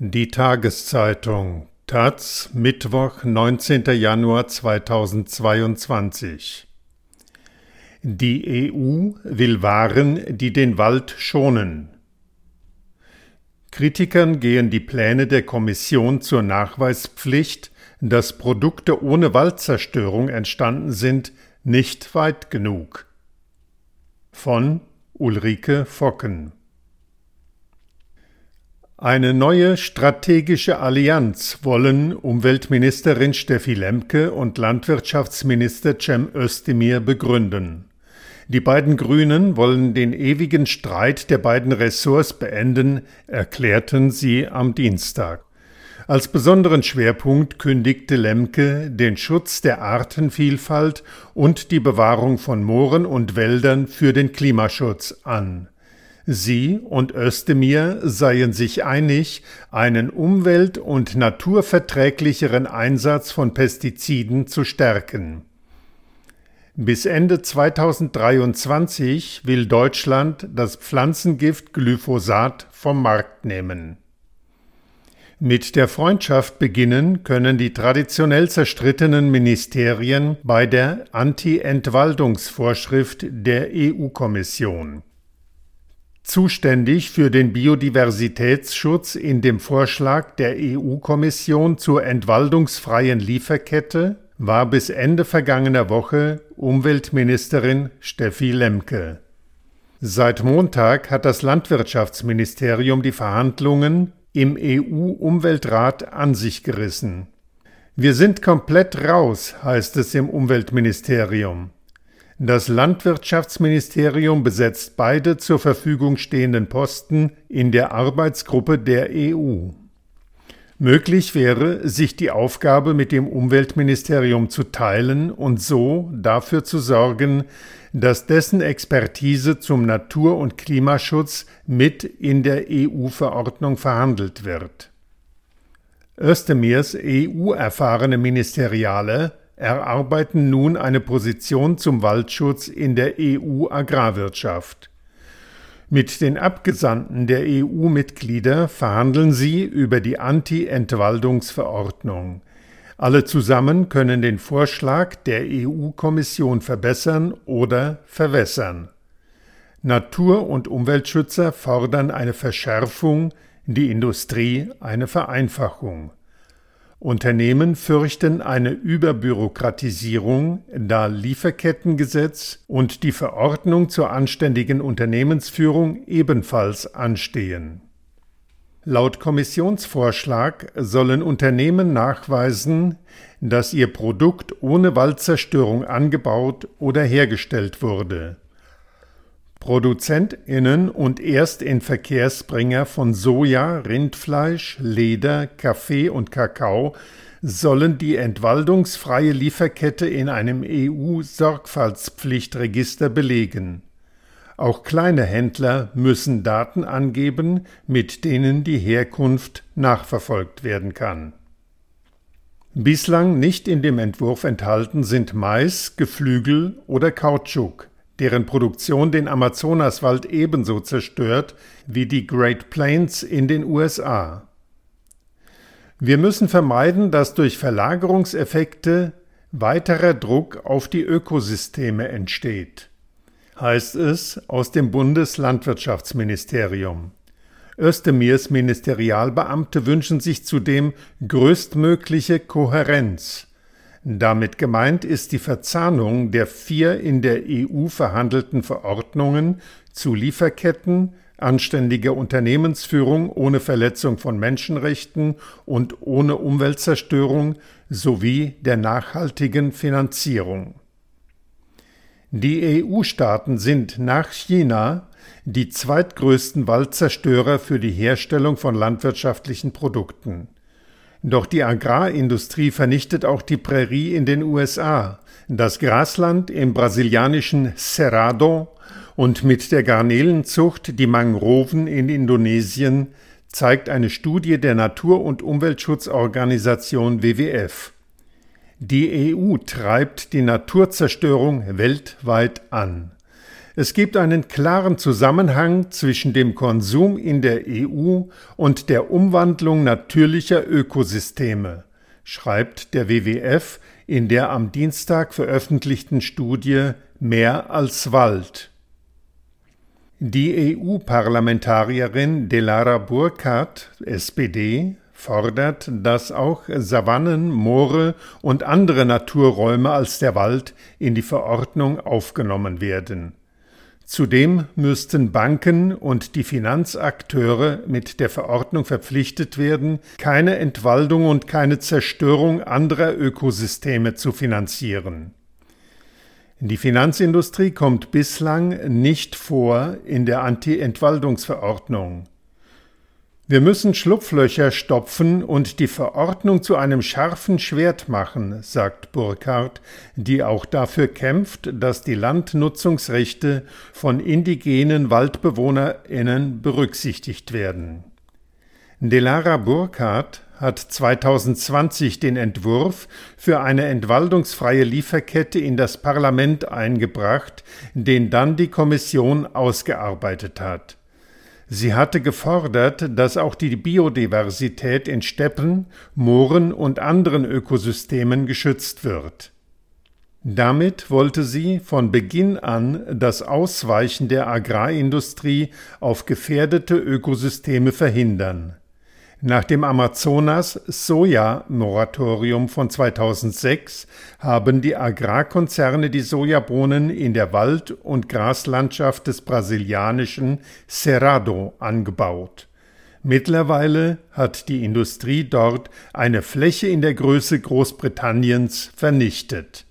Die Tageszeitung Taz Mittwoch 19. Januar 2022 Die EU will Waren, die den Wald schonen. Kritikern gehen die Pläne der Kommission zur Nachweispflicht, dass Produkte ohne Waldzerstörung entstanden sind, nicht weit genug. Von Ulrike Focken eine neue strategische Allianz wollen Umweltministerin Steffi Lemke und Landwirtschaftsminister Cem Özdemir begründen. Die beiden Grünen wollen den ewigen Streit der beiden Ressorts beenden, erklärten sie am Dienstag. Als besonderen Schwerpunkt kündigte Lemke den Schutz der Artenvielfalt und die Bewahrung von Mooren und Wäldern für den Klimaschutz an. Sie und Özdemir seien sich einig, einen umwelt- und naturverträglicheren Einsatz von Pestiziden zu stärken. Bis Ende 2023 will Deutschland das Pflanzengift Glyphosat vom Markt nehmen. Mit der Freundschaft beginnen können die traditionell zerstrittenen Ministerien bei der Anti-Entwaldungsvorschrift der EU-Kommission. Zuständig für den Biodiversitätsschutz in dem Vorschlag der EU-Kommission zur entwaldungsfreien Lieferkette war bis Ende vergangener Woche Umweltministerin Steffi Lemke. Seit Montag hat das Landwirtschaftsministerium die Verhandlungen im EU-Umweltrat an sich gerissen. Wir sind komplett raus, heißt es im Umweltministerium. Das Landwirtschaftsministerium besetzt beide zur Verfügung stehenden Posten in der Arbeitsgruppe der EU. Möglich wäre, sich die Aufgabe mit dem Umweltministerium zu teilen und so dafür zu sorgen, dass dessen Expertise zum Natur- und Klimaschutz mit in der EU-Verordnung verhandelt wird. Östemirs EU-erfahrene Ministeriale erarbeiten nun eine Position zum Waldschutz in der EU-Agrarwirtschaft. Mit den Abgesandten der EU-Mitglieder verhandeln sie über die Anti-Entwaldungsverordnung. Alle zusammen können den Vorschlag der EU-Kommission verbessern oder verwässern. Natur- und Umweltschützer fordern eine Verschärfung, die Industrie eine Vereinfachung. Unternehmen fürchten eine Überbürokratisierung, da Lieferkettengesetz und die Verordnung zur anständigen Unternehmensführung ebenfalls anstehen. Laut Kommissionsvorschlag sollen Unternehmen nachweisen, dass ihr Produkt ohne Waldzerstörung angebaut oder hergestellt wurde. ProduzentInnen und Erstinverkehrsbringer von Soja, Rindfleisch, Leder, Kaffee und Kakao sollen die entwaldungsfreie Lieferkette in einem EU-Sorgfaltspflichtregister belegen. Auch kleine Händler müssen Daten angeben, mit denen die Herkunft nachverfolgt werden kann. Bislang nicht in dem Entwurf enthalten sind Mais, Geflügel oder Kautschuk deren Produktion den Amazonaswald ebenso zerstört wie die Great Plains in den USA. Wir müssen vermeiden, dass durch Verlagerungseffekte weiterer Druck auf die Ökosysteme entsteht, heißt es aus dem Bundeslandwirtschaftsministerium. Östemirs Ministerialbeamte wünschen sich zudem größtmögliche Kohärenz damit gemeint ist die Verzahnung der vier in der EU verhandelten Verordnungen zu Lieferketten, anständiger Unternehmensführung ohne Verletzung von Menschenrechten und ohne Umweltzerstörung sowie der nachhaltigen Finanzierung. Die EU-Staaten sind nach China die zweitgrößten Waldzerstörer für die Herstellung von landwirtschaftlichen Produkten. Doch die Agrarindustrie vernichtet auch die Prärie in den USA, das Grasland im brasilianischen Cerrado und mit der Garnelenzucht die Mangroven in Indonesien, zeigt eine Studie der Natur- und Umweltschutzorganisation WWF. Die EU treibt die Naturzerstörung weltweit an. Es gibt einen klaren Zusammenhang zwischen dem Konsum in der EU und der Umwandlung natürlicher Ökosysteme, schreibt der WWF in der am Dienstag veröffentlichten Studie Mehr als Wald. Die EU-Parlamentarierin Delara Burkhardt, SPD, fordert, dass auch Savannen, Moore und andere Naturräume als der Wald in die Verordnung aufgenommen werden. Zudem müssten Banken und die Finanzakteure mit der Verordnung verpflichtet werden, keine Entwaldung und keine Zerstörung anderer Ökosysteme zu finanzieren. Die Finanzindustrie kommt bislang nicht vor in der Anti-Entwaldungsverordnung. Wir müssen Schlupflöcher stopfen und die Verordnung zu einem scharfen Schwert machen, sagt Burkhardt, die auch dafür kämpft, dass die Landnutzungsrechte von indigenen Waldbewohnerinnen berücksichtigt werden. Delara Burkhardt hat 2020 den Entwurf für eine entwaldungsfreie Lieferkette in das Parlament eingebracht, den dann die Kommission ausgearbeitet hat. Sie hatte gefordert, dass auch die Biodiversität in Steppen, Mooren und anderen Ökosystemen geschützt wird. Damit wollte sie von Beginn an das Ausweichen der Agrarindustrie auf gefährdete Ökosysteme verhindern. Nach dem Amazonas-Soja-Moratorium von 2006 haben die Agrarkonzerne die Sojabohnen in der Wald- und Graslandschaft des brasilianischen Cerrado angebaut. Mittlerweile hat die Industrie dort eine Fläche in der Größe Großbritanniens vernichtet